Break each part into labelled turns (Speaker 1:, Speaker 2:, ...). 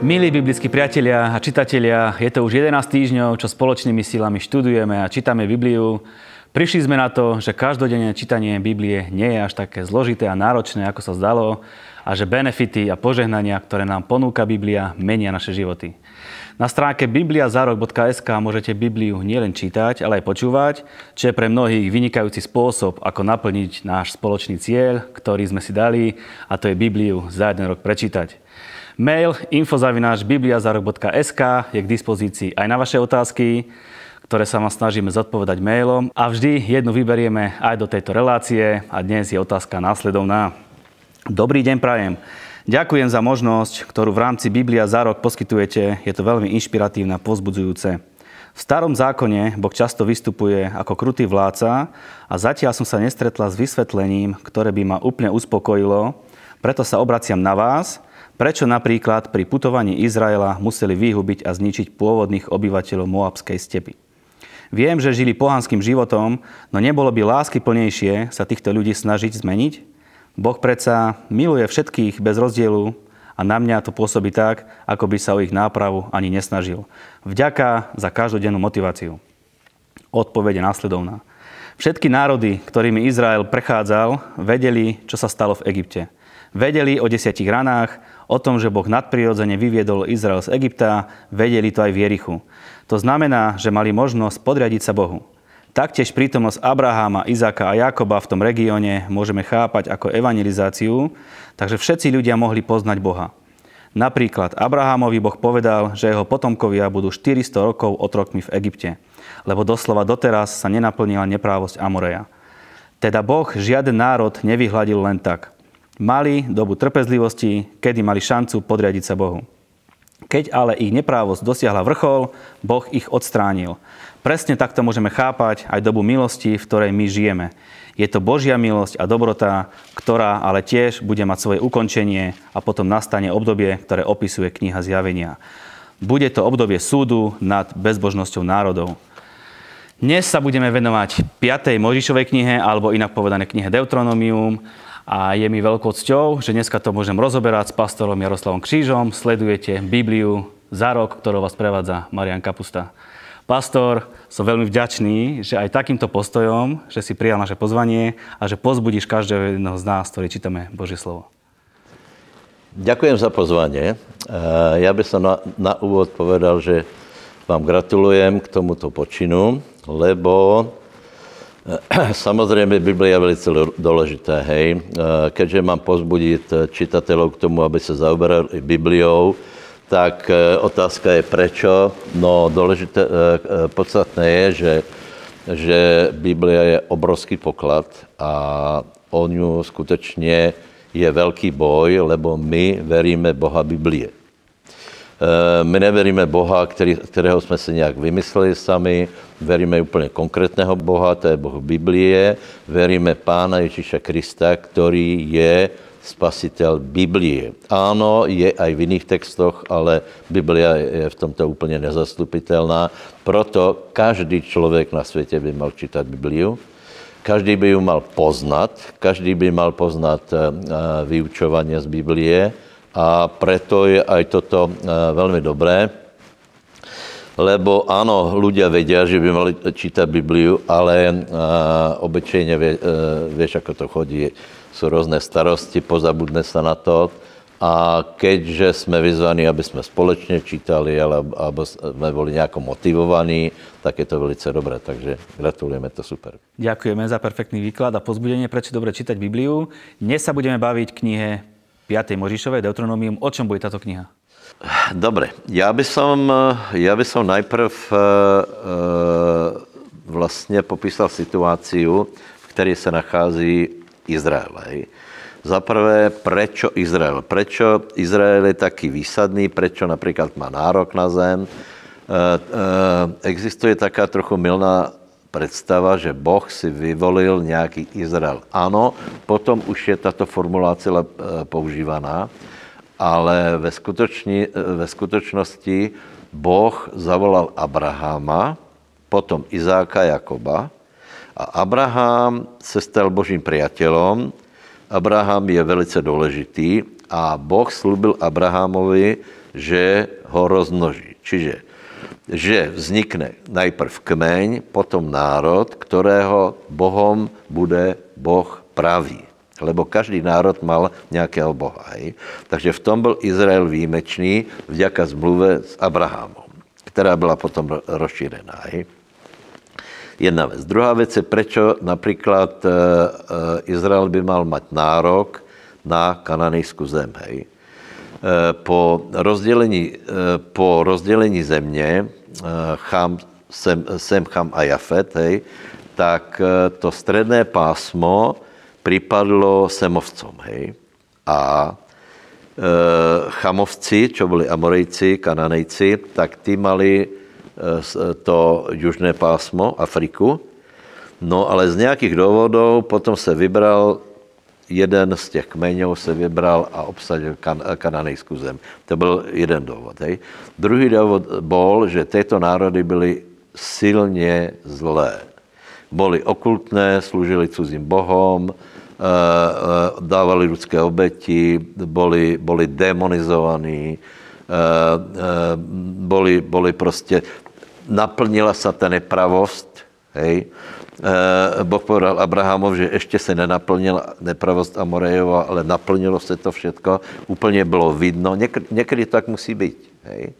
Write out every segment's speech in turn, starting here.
Speaker 1: Milí biblickí priatelia a čitatelia, je to už 11 týždňov, čo spoločnými silami študujeme a čítame Bibliu. Prišli sme na to, že každodenné čítanie Biblie nie je až také zložité a náročné, ako sa zdalo a že benefity a požehnania, ktoré nám ponúka Biblia, menia naše životy. Na stránke bibliazarok.sk môžete Bibliu nielen čítať, ale aj počúvať, čo je pre mnohých vynikajúci spôsob, ako naplniť náš spoločný cieľ, ktorý sme si dali, a to je Bibliu za jeden rok prečítať. Mail infozavináčbibliazarok.sk je k dispozícii aj na vaše otázky, ktoré sa vám snažíme zodpovedať mailom a vždy jednu vyberieme aj do tejto relácie a dnes je otázka následovná. Dobrý deň prajem. Ďakujem za možnosť, ktorú v rámci Biblia za rok poskytujete. Je to veľmi inšpiratívne a pozbudzujúce. V starom zákone Boh často vystupuje ako krutý vládca a zatiaľ som sa nestretla s vysvetlením, ktoré by ma úplne uspokojilo. Preto sa obraciam na vás, Prečo napríklad pri putovaní Izraela museli vyhubiť a zničiť pôvodných obyvateľov Moabskej stepy? Viem, že žili pohanským životom, no nebolo by lásky plnejšie sa týchto ľudí snažiť zmeniť? Boh predsa miluje všetkých bez rozdielu a na mňa to pôsobí tak, ako by sa o ich nápravu ani nesnažil. Vďaka za každodennú motiváciu. Odpovede následovná. Všetky národy, ktorými Izrael prechádzal, vedeli, čo sa stalo v Egypte. Vedeli o desiatich ranách, o tom, že Boh nadprirodzene vyviedol Izrael z Egypta, vedeli to aj v Jerichu. To znamená, že mali možnosť podriadiť sa Bohu. Taktiež prítomnosť Abraháma, Izáka a Jakoba v tom regióne môžeme chápať ako evangelizáciu, takže všetci ľudia mohli poznať Boha. Napríklad Abrahámovi Boh povedal, že jeho potomkovia budú 400 rokov otrokmi v Egypte, lebo doslova doteraz sa nenaplnila neprávosť Amoreja. Teda Boh žiaden národ nevyhľadil len tak mali dobu trpezlivosti, kedy mali šancu podriadiť sa Bohu. Keď ale ich neprávosť dosiahla vrchol, Boh ich odstránil. Presne takto môžeme chápať aj dobu milosti, v ktorej my žijeme. Je to Božia milosť a dobrota, ktorá ale tiež bude mať svoje ukončenie a potom nastane obdobie, ktoré opisuje kniha Zjavenia. Bude to obdobie súdu nad bezbožnosťou národov. Dnes sa budeme venovať 5. Možišovej knihe, alebo inak povedané knihe Deuteronomium, a je mi veľkou cťou, že dneska to môžem rozoberať s pastorom Jaroslavom Křížom. Sledujete Bibliu za rok, ktorou vás prevádza Marian Kapusta. Pastor, som veľmi vďačný, že aj takýmto postojom, že si prijal naše pozvanie a že pozbudíš každého jedného z nás, ktorý čítame Božie slovo.
Speaker 2: Ďakujem za pozvanie. Ja by som na, na úvod povedal, že vám gratulujem k tomuto počinu, lebo Samozřejmě Bible je velice důležité, hej. Keďže mám pozbudit čitatelů k tomu, aby se zaoberali Bibliou, tak otázka je prečo. No, důležité, podstatné je, že, že Biblia je obrovský poklad a o ňu skutečně je velký boj, lebo my veríme Boha Biblie. Eh, my neveríme Boha, který, kterého jsme si nějak vymysleli sami, veríme úplně konkrétného Boha, to je Boh Biblie, veríme Pána Ježíša Krista, který je spasitel Biblie. Ano, je aj v jiných textoch, ale Biblia je v tomto úplně nezastupitelná. Proto každý člověk na světě by mal čítat Bibliu, každý by ju mal poznat, každý by mal poznat uh, vyučovanie z Biblie, a preto je aj toto eh, veľmi dobré, lebo áno, ľudia vedia, že by mali čítať Bibliu, ale uh, obyčejne vie, uh, vieš, ako to chodí. Sú rôzne starosti, pozabudne sa na to. A keďže sme vyzvaní, aby sme společne čítali, alebo sme boli nejako motivovaní, tak je to velice dobré. Takže gratulujeme, to super.
Speaker 1: Ďakujeme za perfektný výklad a pozbudenie, prečo dobre čítať Bibliu. Dnes sa budeme baviť knihe 5. Možišové, Deuteronomium. O čom bude táto kniha?
Speaker 2: Dobre, já by som, já by som najprv uh, vlastně popísal situáciu, v které se nachází Izrael. Za prvé, prečo Izrael? Prečo Izrael je taký výsadný? Prečo například má nárok na zem? Uh, uh, existuje taká trochu milná představa, že Boh si vyvolil nějaký Izrael. Ano, potom už je tato formulace eh, používaná, ale ve, skutoční, eh, ve skutečnosti Boh zavolal Abrahama, potom Izáka Jakoba a Abraham se stal božím priateľom. Abraham je velice důležitý a Boh slúbil Abrahamovi, že ho rozmnoží. Čiže že vznikne najprv kmeň, potom národ, ktorého Bohom bude Boh pravý. Lebo každý národ mal nějakého boha. Hej? Takže v tom byl Izrael výjimečný vďaka zmluve s Abrahamom, která byla potom rozšířená. Hej? Jedna věc. Druhá věc je, prečo například e, e, Izrael by mal mať nárok na kananejskou zem. Hej? E, po, rozdělení, po rozdělení země Cham, Sem, Sem, Cham a Jafet, hej, tak to středné pásmo připadlo Semovcom, hej. A e, Chamovci, čo byli Amorejci, Kananejci, tak ty mali to južné pásmo, Afriku. No ale z nějakých důvodů potom se vybral jeden z těch kmeňů se vybral a obsadil kan, kananejskou zem. To byl jeden důvod. Hej. Druhý důvod byl, že tyto národy byly silně zlé. Byly okultné, služili cizím bohom, Eh, eh, dávali ľudské obeti, boli, boli demonizovaní, eh, boli, boli prostě, naplnila se ta nepravost, hej, Boh povedal Abrahamov, že ještě se nenaplnila nepravost Amorejova, ale naplnilo se to všetko, úplně bylo vidno. Někdy, někdy tak musí být. Hej.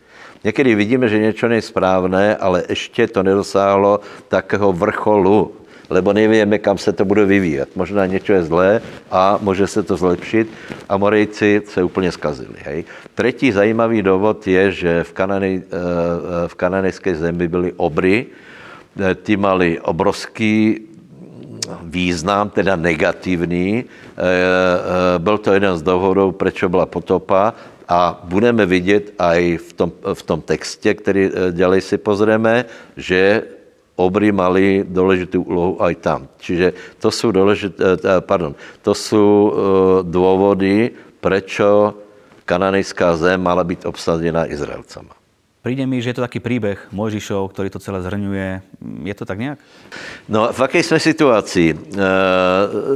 Speaker 2: Někdy vidíme, že něco není správné, ale ještě to nedosáhlo takého vrcholu lebo nevíme, kam se to bude vyvíjet. Možná něco je zlé a může se to zlepšit a Morejci se úplně zkazili. Hej. Třetí zajímavý důvod je, že v, Kananej, eh, eh, v kananejské zemi byly obry, ty mali obrovský význam, teda negativní. Byl to jeden z důvodů, proč byla potopa a budeme vidět i v tom, v tom textě, který ďalej si pozrieme, že obry mali důležitou úlohu aj tam. Čiže to jsou, důležité, eh, pardon, to jsou eh, důvody, proč kananejská zem mala být obsazená Izraelcama.
Speaker 1: Príde mi, že je to taký príbeh Mojžišov, ktorý to celé zhrňuje. Je to tak nějak?
Speaker 2: No, v jaké jsme situaci? E,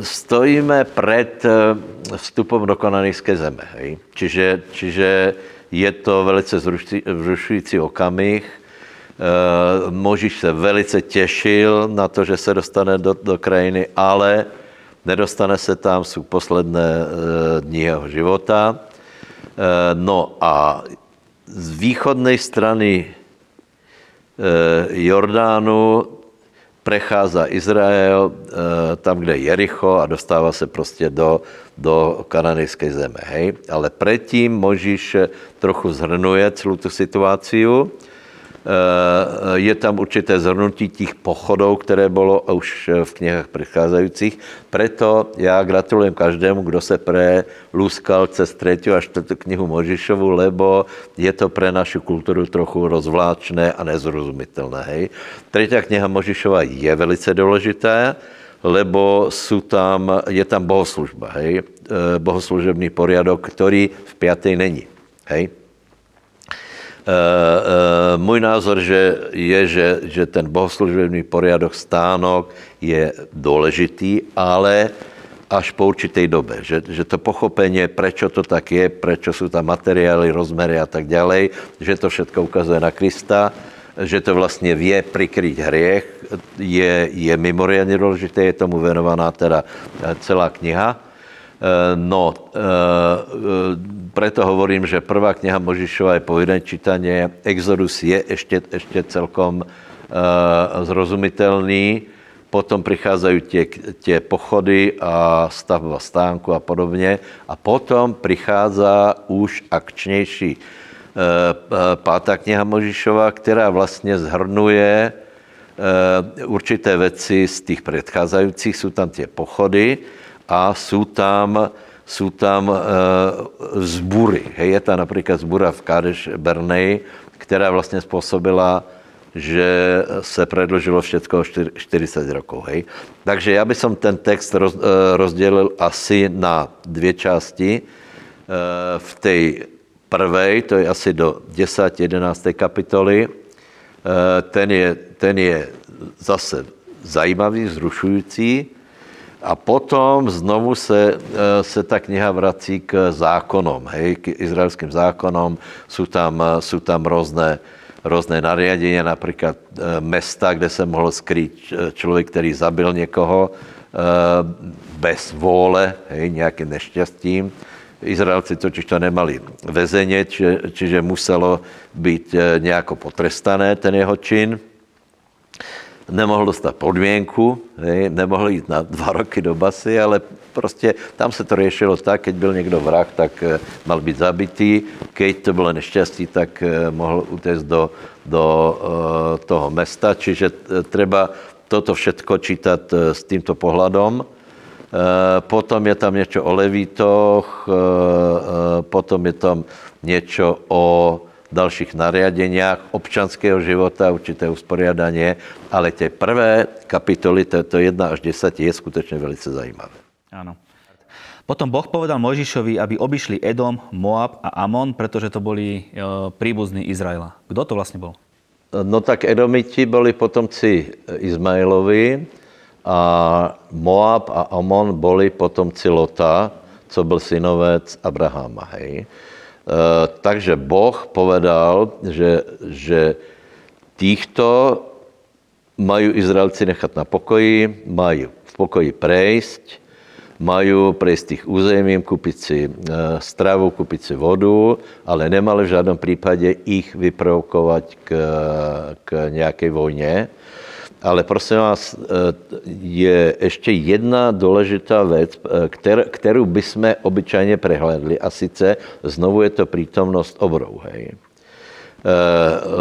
Speaker 2: stojíme před vstupem do kananejské zeme. Hej? Čiže, čiže je to velice vzrušující okamih. Eh, Možíš se velice těšil na to, že se dostane do, do krajiny, ale nedostane se tam, jsou posledné eh, dny jeho života. Eh, no a z východné strany Jordánu prechází Izrael tam, kde je Jericho a dostává se prostě do, do kananejské zeme. Hej? Ale předtím Možíš trochu zhrnuje celou tu situaci je tam určité zhrnutí těch pochodů, které bylo už v knihách předcházejících. Proto já gratulujem každému, kdo se pre lúskal cez třetí až čtvrtou knihu Možišovu, lebo je to pre naši kulturu trochu rozvláčné a nezrozumitelné. Hej. Třetí kniha Možišova je velice důležitá, lebo jsou tam, je tam bohoslužba, hej, eh, bohoslužebný poriadok, který v páté není. Hej. Eh, eh, můj názor že je, že, že ten bohoslužebný poriadok stánok je důležitý, ale až po určité době. Že, že to pochopení, proč to tak je, proč jsou tam materiály, rozmery a tak dále, že to všechno ukazuje na Krista, že to vlastně vě prikryť hriech, je, je mimoriadně důležité, je tomu věnovaná teda celá kniha. Eh, no, eh, eh, preto hovorím, že prvá kniha Možišova je povinné čítanie, Exodus je ještě, ještě celkom zrozumitelný, potom přicházejí tě, tě pochody a stavba stánku a podobně a potom přichází už akčnější pátá kniha Možišova, která vlastně zhrnuje určité věci z těch předcházejících, jsou tam tě pochody, a jsou tam, jsou tam uh, zbury. Hej, je tam například zbura v Kádeš Bernej, která vlastně způsobila, že se predložilo všechno 40 rokov. Hej. Takže já bych ten text roz, uh, rozdělil asi na dvě části. Uh, v té prvej, to je asi do 10. 11. kapitoly, ten je, ten je zase zajímavý, zrušující, A potom znovu se, se ta kniha vrací k zákonom, hej, k izraelským zákonom. Jsou tam, jsou tam různé, různé nariadenia, například mesta, kde se mohl skrýt člověk, který zabil někoho bez vůle, hej, nějakým neštěstím. Izraelci totiž to nemali vezeně, či, čiže muselo být nějako potrestané ten jeho čin nemohl dostat podmínku, nemohl jít na dva roky do basy, ale prostě tam se to řešilo tak, keď byl někdo vrah, tak eh, mal být zabitý, keď to bylo neštěstí, tak eh, mohl utéct do, do uh, toho mesta, čiže treba toto všetko čítat s tímto pohledom. Potom je tam něco o levítoch, potom je tam něco o dalších nariadeniach občanského života, určité usporiadanie, ale tie prvé kapitoly, to, to 1 až 10, je skutečně velice zajímavé.
Speaker 1: Áno. Potom Boh povedal Mojžišovi, aby obišli Edom, Moab a Amon, pretože to boli e, príbuzní Izraela. Kdo to vlastně byl?
Speaker 2: No tak Edomiti byli potomci Izmaelovi a Moab a Amon byli potomci Lota, co byl synovec Abrahama. Hej. Eh, takže Boh povedal, že, že týchto mají Izraelci nechat na pokoji, mají v pokoji prejsť, mají prejsť tých územím, kupiť si eh, stravu, kupiť si vodu, ale nemali v žádném případě ich vyprovokovat k, k nějaké vojně. Ale prosím vás, eh, je ještě jedna důležitá věc, eh, kterou bychom obyčajně prehlédli, a sice znovu je to přítomnost obrou. Hej. Eh,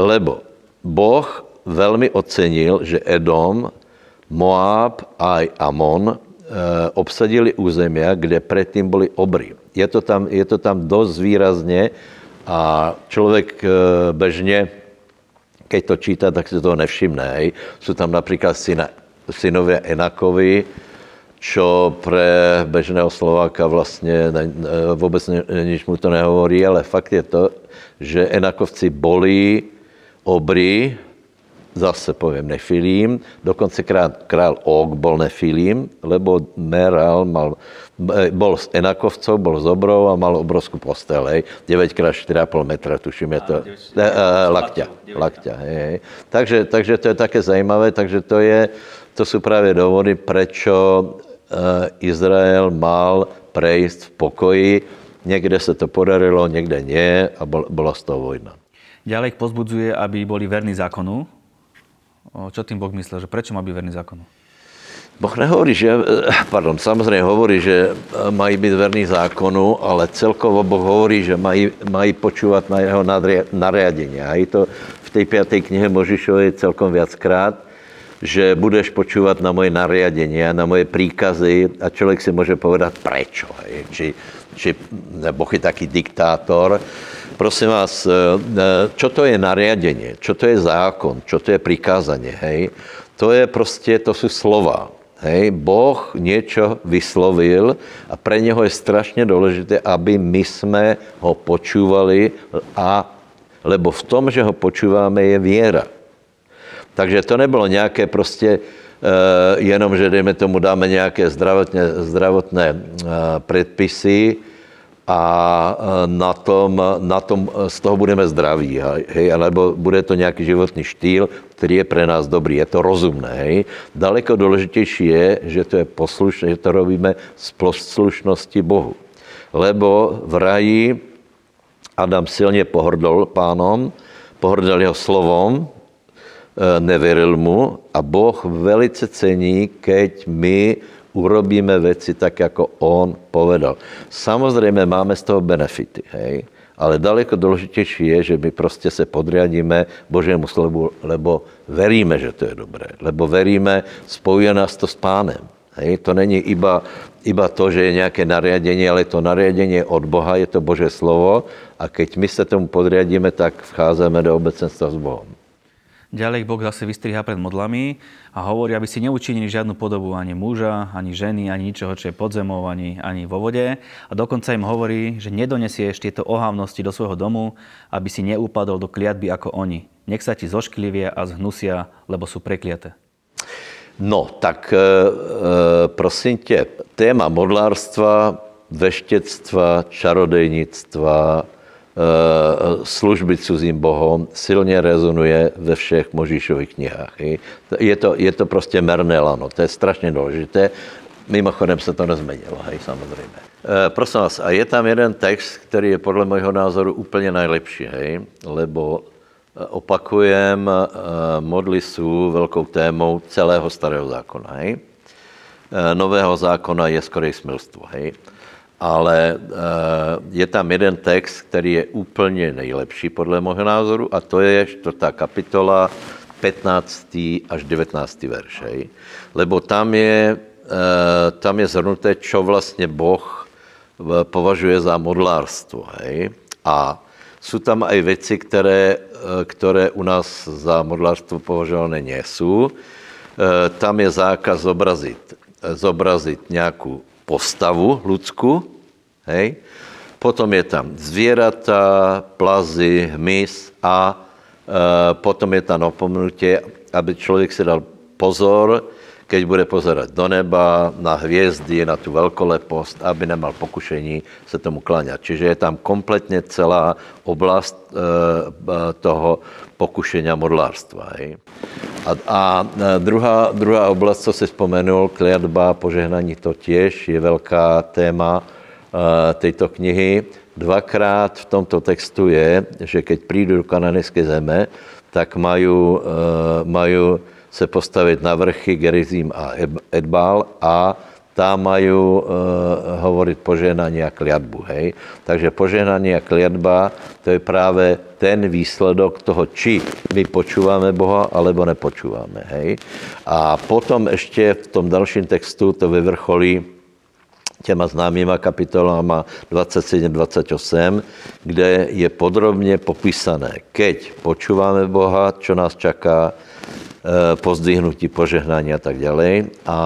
Speaker 2: lebo Boh velmi ocenil, že Edom, Moab a Amon obsadili územia, kde předtím byly obry. Je to tam, je to tam dost výrazně a člověk bežně keď to číta, tak si to nevšimne. Hej. Jsou tam například syna, synově Enakovi, čo pre bežného Slováka vlastně ne, vůbec nič mu to nehovorí, ale fakt je to, že Enakovci bolí obry, zase poviem Nefilím, dokonce král, král Og bol Nefilím, lebo Meral mal, bol z Enakovcov, bol z Obrov a mal obrovskú postel, hej, 9 x 4,5 metra, tuším je to, ne, uh, lakťa, lakťa, hej, hej. Takže, takže to je také zajímavé, takže to je, to jsou právě důvody, prečo Izrael mal prejsť v pokoji, někde se to podarilo, někde nie a byla z toho vojna.
Speaker 1: Ďalej pozbudzuje, aby boli verní zákonu, čo tým Boh myslel? Že prečo má byť verný zákonu?
Speaker 2: Boh nehovorí, že, pardon, samozřejmě hovorí, že mají být verný zákonu, ale celkovo Boh hovorí, že mají, mají počúvat na jeho nariadení. A je to v té páté knihe Možišovej celkom viackrát, že budeš počúvat na moje nariadení a na moje príkazy a člověk si může povedat prečo. Hej? Či, či Boh je taký diktátor, prosím vás, čo eh, to je nariadenie, čo to je zákon, čo to je prikázanie, hej? To je prostě, to jsou slova. Hej, boh něco vyslovil a pre něho je strašně důležité, aby my jsme ho počúvali a lebo v tom, že ho počúváme, je věra. Takže to nebylo nějaké prostě uh, jenom, že dejme tomu dáme nějaké zdravotné, zdravotné uh, předpisy, a e, na tom, na tom e, z toho budeme zdraví, hej, alebo bude to nějaký životní štýl, který je pro nás dobrý, je to rozumné, hej. Daleko důležitější je, že to je poslušné, že to robíme z poslušnosti Bohu. Lebo v raji Adam silně pohrdol pánom, pohrdal jeho slovom, e, nevěřil mu a Boh velice cení, keď my urobíme věci tak, jako on povedal. Samozřejmě máme z toho benefity, hej? ale daleko důležitější je, že my prostě se podriadíme Božému slovu, lebo veríme, že to je dobré, lebo veríme, spojuje nás to s pánem. Hej? To není iba, iba to, že je nějaké nariadení, ale to nariadení je od Boha, je to Bože slovo a keď my se tomu podriadíme, tak vcházíme do obecenstva s Bohem.
Speaker 1: Ďalej Boh zase vystriha pred modlami a hovorí, aby si neučinili žiadnu podobu ani muža, ani ženy, ani ničoho, čo je pod zemou, ani, ani vo vode. A dokonca im hovorí, že nedonesieš tieto ohávnosti do svojho domu, aby si neúpadol do kliatby ako oni. Nech sa ti zošklivia a zhnusia, lebo sú prekliaté.
Speaker 2: No, tak e, e, prosím tě, téma modlárstva, veštectva, čarodejnictva, služby cizím bohom silně rezonuje ve všech Možíšových knihách. Je to, je to prostě merné lano, to je strašně důležité. Mimochodem se to nezměnilo, hej, samozřejmě. E, prosím vás, a je tam jeden text, který je podle mého názoru úplně nejlepší, hej, lebo opakujem, eh, modlisu velkou témou celého starého zákona. Hej? Eh, nového zákona je skoro smilstvo. Hej? Ale eh, je tam jeden text, který je úplně nejlepší podle mého názoru a to je čtvrtá kapitola, 15. až 19. verš. Hej? Lebo tam je, tam je zhrnuté, čo vlastně Boh považuje za modlárstvo. Hej? A jsou tam i věci, které Eh, které u nás za modlárstvo považované nejsou. Eh, tam je zákaz zobrazit, eh, zobrazit nějakou postavu lidskou, hej? Potom je tam zvěrata, plazy, hmyz a e, potom je tam opomenutě, aby člověk si dal pozor, keď bude pozerať do neba, na hvězdy, na tu velkolepost, aby nemal pokušení se tomu kláňat. Čiže je tam kompletně celá oblast e, toho pokušení modlárstva. A, a druhá, druhá oblast, co si vzpomenul, kliatba, požehnání, to těž je velká téma e, této knihy. Dvakrát v tomto textu je, že keď přijdu do kananejské zeme, tak mají, e, se postavit na vrchy Gerizim a Edbal a tam mají uh, hovorit požehnání a kliatbu. Hej? Takže požehnání a kliatba, to je právě ten výsledok toho, či my počíváme Boha, alebo nepočíváme. Hej? A potom ještě v tom dalším textu to vyvrcholí těma známýma kapitolama 27-28, kde je podrobně popísané, keď počíváme Boha, čo nás čaká, pozdvihnutí, požehnání a tak dále. A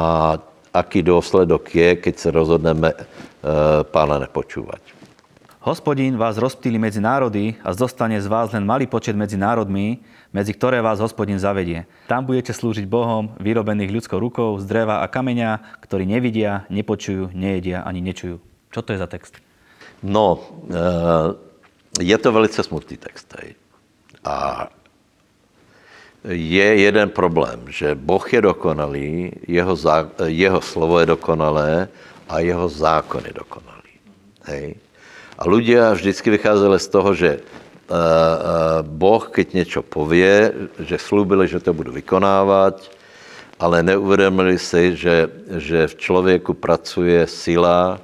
Speaker 2: aký důsledok je, keď se rozhodneme eh, pána nepočúvať.
Speaker 1: Hospodín vás rozptýli medzi národy a zostane z vás len malý počet medzi národmi, medzi ktoré vás hospodin zavedie. Tam budete slúžiť Bohom, vyrobených ľudskou rukou, z dreva a kameňa, ktorí nevidia, nepočujú, nejedia ani nečujú. Čo to je za text?
Speaker 2: No, eh, je to velice smutný text. A je jeden problém, že Boh je dokonalý, jeho, zá, jeho slovo je dokonalé a jeho zákon je dokonalý. Hej? A ľudia vždycky vycházeli z toho, že uh, uh, Boh, keď něco pově, že slúbili, že to budu vykonávat, ale neuvědomili si, že, že v člověku pracuje sila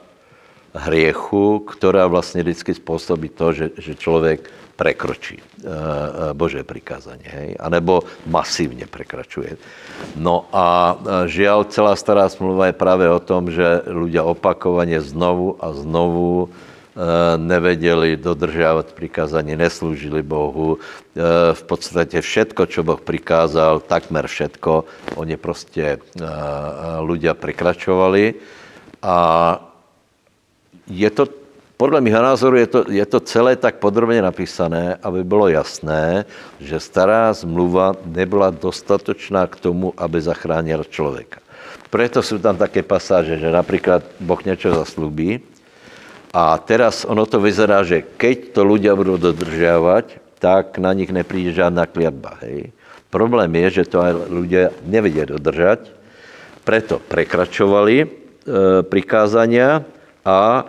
Speaker 2: hriechu, která vlastně vždycky způsobí to, že, že člověk prekročí eh, eh, Bože prikázanie, hej? anebo masívně prekračuje. No a eh, žiaľ, celá stará smluva je právě o tom, že ľudia opakovaně znovu a znovu nevedeli dodržiavať prikázanie, neslúžili Bohu. V podstatě všetko, čo Boh prikázal, takmer všetko, oni prostě ľudia prekračovali. A je to podle mého názoru je to, je to celé tak podrobně napísané, aby bylo jasné, že stará zmluva nebyla dostatočná k tomu, aby zachránila člověka. Proto jsou tam také pasáže, že například Boh něco zaslubí a teraz ono to vyzerá, že keď to ľudia budou dodržiavať, tak na nich nepríde žádná kliatba. Hej. Problém je, že to aj ľudia nevedia dodržať, preto prekračovali e, prikázania a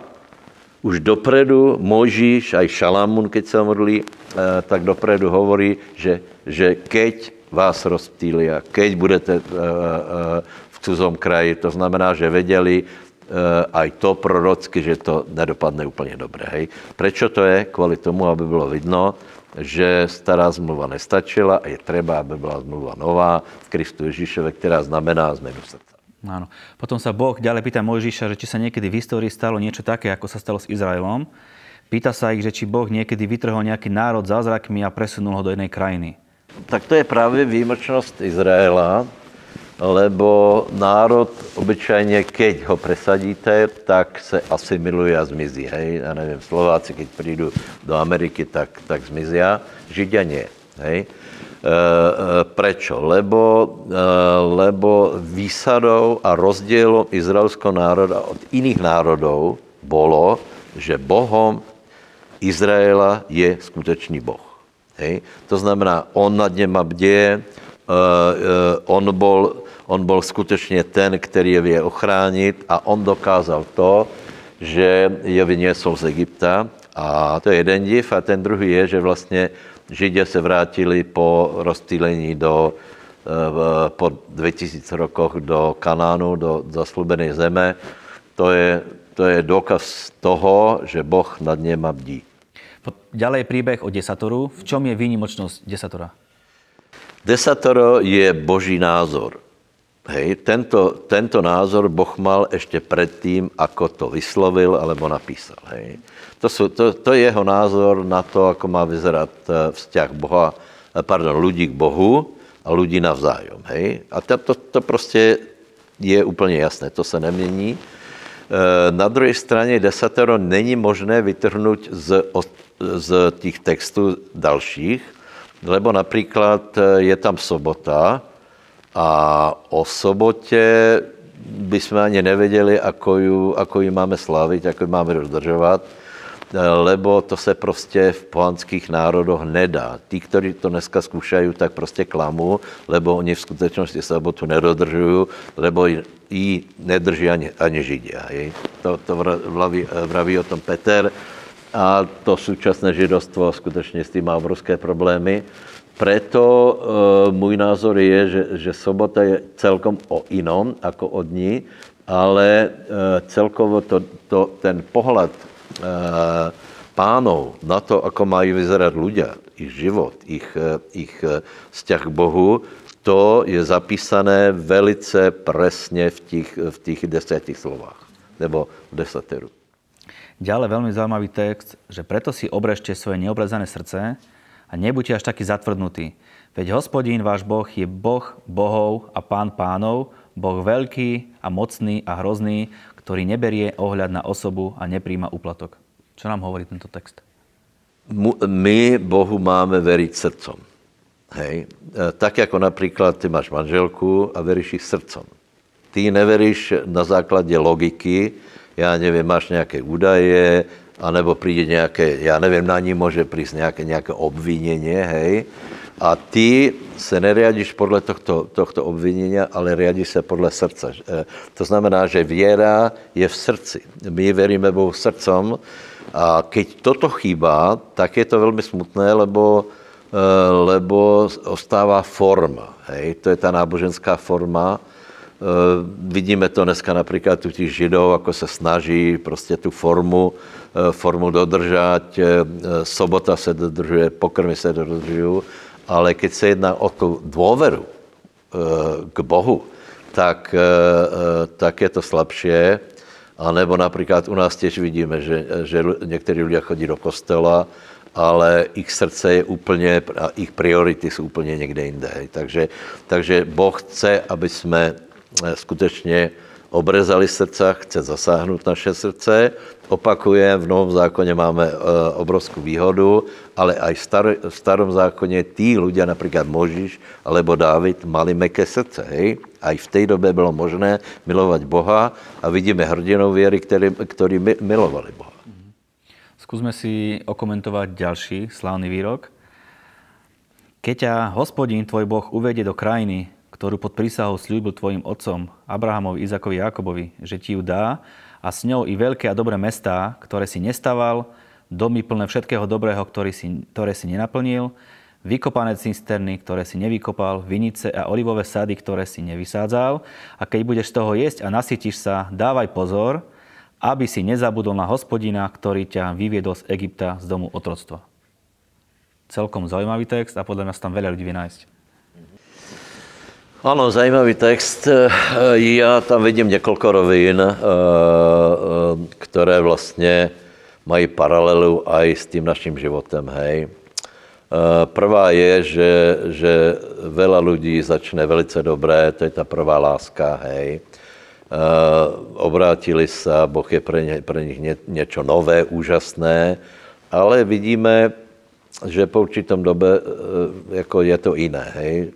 Speaker 2: už dopredu Možíš, aj Šalamún, keď se modlí, eh, tak dopredu hovorí, že, že keď vás rozptýlia, keď budete eh, eh, v cuzom kraji, to znamená, že věděli aj to prorocky, že to nedopadne úplně dobře. Hej. Prečo to je? Kvůli tomu, aby bylo vidno, že stará zmluva nestačila a je třeba, aby byla zmluva nová v Kristu Ježíšove, která znamená změnu srdce.
Speaker 1: Áno. Potom sa Boh ďalej pýta Mojžiša, že či sa niekedy v histórii stalo niečo také, ako sa stalo s Izraelom. Pýta sa ich, že či Boh niekedy vytrhol nejaký národ zázrakmi a presunul ho do jednej krajiny.
Speaker 2: Tak to je právě výjimečnost Izraela, lebo národ obyčajně, keď ho presadíte, tak se asimiluje a zmizí. Hej? Já nevím, Slováci, keď přijdu do Ameriky, tak, tak zmizí. Židia nie. Hej? Prečo? Lebo, lebo výsadou a rozdielom izraelského národa od iných národov bolo, že Bohom Izraela je skutečný Boh. Hej? To znamená, on nad něma bděje, on bol, on bol skutečně ten, který je vie ochránit a on dokázal to, že je vyniesol z Egypta a to je jeden div a ten druhý je, že vlastně Židě se vrátili po rozstýlení do, po 2000 rokoch do Kanánu, do zaslubené zeme. To je, to je důkaz toho, že Boh nad něma bdí.
Speaker 1: Ďalej príbeh o desatoru. V čom je výnimočnosť desatora?
Speaker 2: Desatoro je boží názor. Hej, tento, tento názor Boh mal ešte predtým, ako to vyslovil alebo napísal. Hej. To, sú, to, to je jeho názor na to, ako má vyzerať eh, vzťah Boha, eh, pardon, ľudí k Bohu a ľudí navzájom. Hej. A to, to, to prostě je úplně jasné, to se nemění. Eh, na druhé straně desatero není možné vytrhnout z, z těch textů dalších, lebo například je tam sobota, a o sobotě bychom ani nevěděli, ako ju, ako ju máme slavit, ako ju máme dodržovat, lebo to se prostě v pohanských národoch nedá. Tí, kteří to dneska zkoušají, tak prostě klamu, lebo oni v skutečnosti sobotu nedodržují, lebo ji nedrží ani, ani Židia. To, to vraví, vraví o tom Peter a to současné židovstvo skutečně s tím má obrovské problémy. Preto e, můj názor je, že, že sobota je celkom o inom, jako o dní, ale e, celkovo to, to, ten pohled e, pánov na to, ako mají vyzerať ľudia, ich život, ich, e, ich vzťah k Bohu, to je zapísané velice presne v těch, v těch desetich slovách, nebo v desateru.
Speaker 1: Ďalej veľmi zaujímavý text, že preto si obrežte svoje neobrezané srdce, a nebuďte až taký zatvrdnutý. Veď hospodín váš Boh je Boh bohov a pán pánov, Boh veľký a mocný a hrozný, ktorý neberie ohľad na osobu a nepríjma úplatok. Čo nám hovorí tento text?
Speaker 2: My Bohu máme veriť srdcom. Hej. E, tak jako například ty máš manželku a veríš jí srdcom. Ty neveríš na základě logiky, já nevím, máš nějaké údaje, anebo přijde nějaké, já nevím, na ní může přijít nějaké, nějaké obvinění, hej, a ty se neriadíš podle tohto, tohto obvinění, ale riadíš se podle srdce. Eh, to znamená, že věra je v srdci. My veríme Bohu srdcom a keď toto chýbá, tak je to velmi smutné, lebo, eh, lebo ostává forma. Hej? To je ta náboženská forma, Eh, vidíme to dneska například u těch židov, ako se snaží prostě tu formu, formu dodržať. Eh, sobota se dodržuje, pokrmy se dodržují, ale keď se jedná o tu dôveru k Bohu, tak, tak je to slabšie. A nebo například u nás těž vidíme, že, že někteří lidé chodí do kostela, ale ich srdce je úplně, a ich priority jsou úplně někde jinde. Takže, takže Boh chce, aby jsme Eh, skutečně obrezali srdce, chce zasáhnout naše srdce. Opakuje, v Novom zákoně máme eh, obrovskou výhodu, ale aj v starom zákoně tí ľudia, například Možíš alebo Dávid, mali meké srdce. Hej? Aj v té době bylo možné milovat Boha a vidíme hrdinou věry, který, který milovali Boha.
Speaker 1: Skúsme si okomentovať ďalší slávny výrok. Keď ťa hospodín, tvoj Boh, uvedie do krajiny, ktorú pod prísahou slúbil tvojim otcom, Abrahamovi, Izakovi, Jakobovi, že ti ju dá a s ňou i veľké a dobré mestá, ktoré si nestaval, domy plné všetkého dobrého, ktorý si, ktoré si nenaplnil, vykopané cisterny, ktoré si nevykopal, vinice a olivové sady, ktoré si nevysádzal. A keď budeš z toho jesť a nasytíš sa, dávaj pozor, aby si nezabudol na hospodina, ktorý ťa vyviedol z Egypta z domu otroctva. Celkom zaujímavý text a podľa nás tam veľa ľudí vynájsť.
Speaker 2: Ano, zajímavý text. Já tam vidím několik rovin, eh, eh, které vlastně mají paralelu i s tím naším životem, hej. Eh, prvá je, že, že veľa lidí začne velice dobré, to je ta prvá láska, hej. Obrátili se, Boh je pro, ně, pro nich ně, něco nové, úžasné, ale vidíme, že po určitom dobe jako je to jiné. Hej?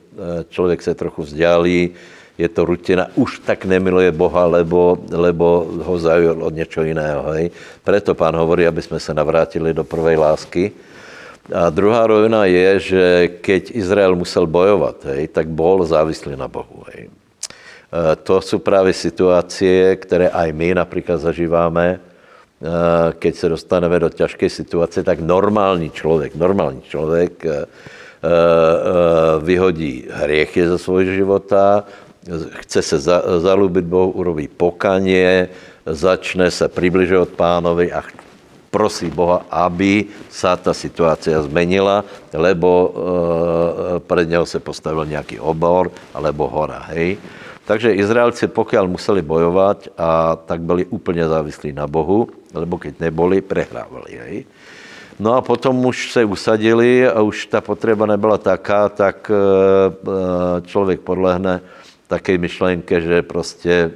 Speaker 2: Člověk se trochu vzdělí, je to rutina, už tak nemiluje Boha, lebo, lebo ho zaujal od něčeho jiného. Hej? Preto pán hovorí, aby jsme se navrátili do prvej lásky. A druhá rovina je, že keď Izrael musel bojovat, hej, tak bol závislý na Bohu. Hej. E, to jsou právě situace, které aj my například zažíváme, e, keď se dostaneme do těžké situace, tak normální člověk, normální člověk vyhodí hriechy ze svého života, chce se zalubit Bohu, urobí pokanie, začne se přibližovat pánovi a prosí Boha, aby sa ta situace zmenila, lebo e, před něho se postavil nějaký obor, alebo hora, hej. Takže Izraelci, pokud museli bojovat, a tak byli úplně závislí na Bohu, lebo keď neboli, prehrávali, hej. No a potom už se usadili a už ta potřeba nebyla taká, tak e, e, člověk podlehne také myšlenke, že prostě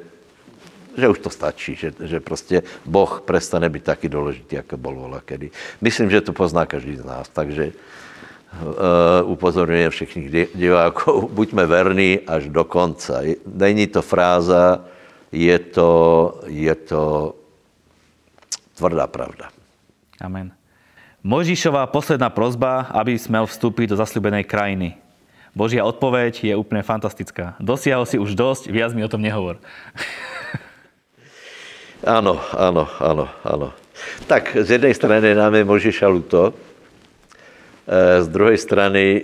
Speaker 2: že už to stačí, že, že prostě Boh prestane být taky důležitý, jako byl vola kedy. Myslím, že to pozná každý z nás, takže uh, upozorňujem všechny diváků, buďme verní až do konce. Není to fráza, je to, je to tvrdá pravda.
Speaker 1: Amen. Možišová posledná prozba, aby smel vstúpiť do zasľubenej krajiny. Božia odpoveď je úplne fantastická. Dosiahol si už dosť, viac mi o tom nehovor.
Speaker 2: Ano, ano, ano, ano. Tak z jedné strany nám je Možiša luto, eh, z druhé strany,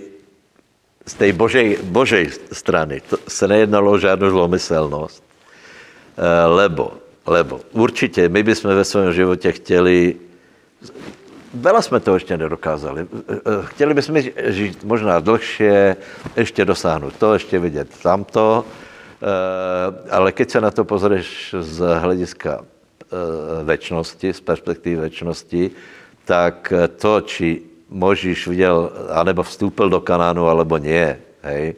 Speaker 2: z té božej, božej strany, to se nejednalo o žádnou zlomyselnost, eh, lebo, lebo určitě my bychom ve svém životě chtěli, Vela jsme to ještě nedokázali. Eh, chtěli bychom žít možná dlhšie, ještě dosáhnout to, ještě vidět tamto, Eh, ale keď se na to pozrieš z hlediska eh, večnosti, z perspektivy večnosti, tak to, či Možíš viděl, anebo vstoupil do Kanánu, alebo nie, hej,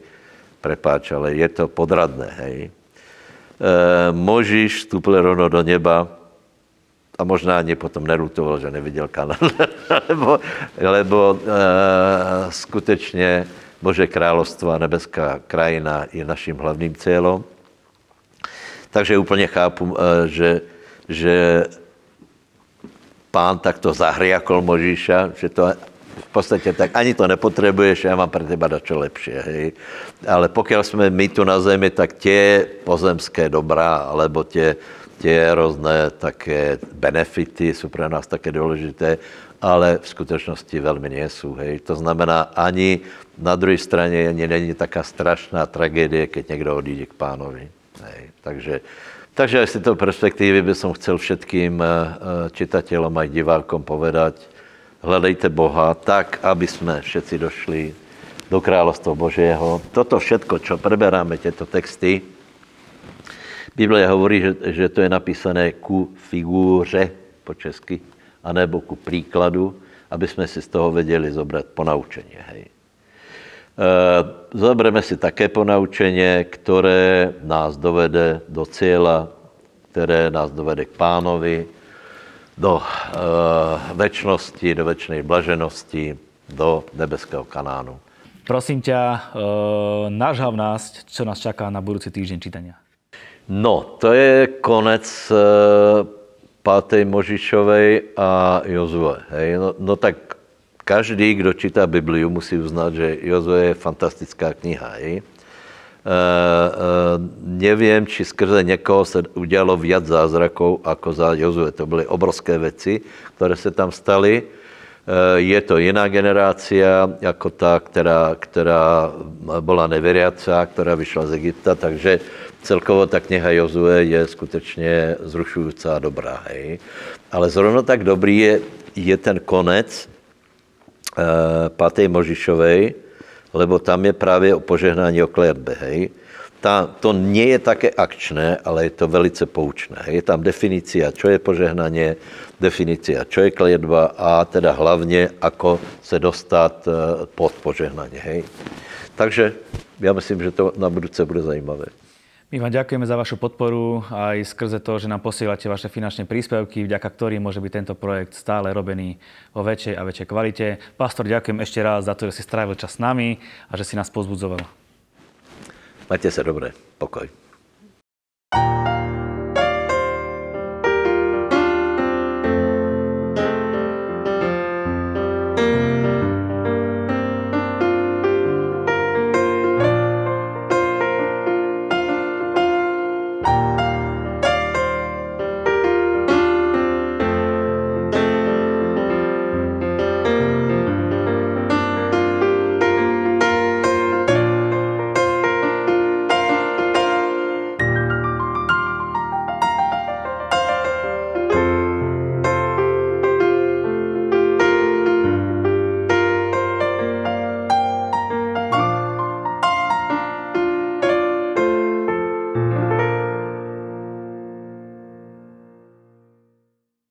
Speaker 2: prepáč, ale je to podradné, hej. E, Možíš vstoupil rovno do neba a možná ani potom nerutoval, že neviděl Kanán, lebo, lebo e, skutečně Bože královstvo a nebeská krajina je naším hlavním cílem. Takže úplně chápu, eh, že, že pán takto zahriakol Možíša, že to v podstatě tak ani to nepotřebuješ, já mám pro teba dačo lepší. Ale pokud jsme my tu na zemi, tak tě pozemské dobrá, alebo tě, tě různé také benefity jsou pro nás také důležité, ale v skutečnosti velmi nejsou. Hej. To znamená, ani na druhé straně ani není taká strašná tragédie, keď někdo odjde k pánovi. Hej. Takže, takže z této perspektivy bych chcel všetkým eh, eh, čitatelům a divákom povedať, hledejte Boha tak, aby jsme všetci došli do královstva Božího. Toto všetko, čo preberáme, tyto texty, Biblia hovorí, že, že to je napísané ku figúře po česky, anebo ku příkladu, aby jsme si z toho věděli zobrat ponaučení. Hej. E, zobereme si také ponaučení, které nás dovede do cíla, které nás dovede k pánovi, do e, večnosti, do večnej blaženosti, do nebeského kanánu.
Speaker 1: Prosím ťa, e, nažhav nás, čo nás čaká na budúci týždeň čítania.
Speaker 2: No, to je konec e, 5. Možišovej a Jozue. Hej? No, no tak každý, kdo čítá Bibliu, musí uznat, že Jozue je fantastická kniha. Hej? E, e, nevím, či skrze někoho se udělalo viac zázrakov jako za Jozue. To byly obrovské věci, které se tam staly. E, je to jiná generácia, jako ta, která, která byla nevěriacá, která vyšla z Egypta, takže celkovo ta kniha Jozue je skutečně zrušující a dobrá. Hej. Ale zrovna tak dobrý je, je ten konec eh, 5. Možišovej, lebo tam je právě o požehnání o kletbe. Hej. Ta, to nie je také akčné, ale je to velice poučné. Je tam definícia, čo je požehnání, definícia, čo je kletba a teda hlavně, ako se dostat eh, pod požehnání. Hej. Takže já myslím, že to na budouce bude zajímavé.
Speaker 1: My vám ďakujeme za vašu podporu aj skrze to, že nám posielate vaše finančné príspevky, vďaka ktorým môže byť tento projekt stále robený vo väčšej a väčšej kvalite. Pastor, ďakujem ešte raz za to, že si strávil čas s nami a že si nás pozbudzoval.
Speaker 2: Majte sa dobre. Pokoj.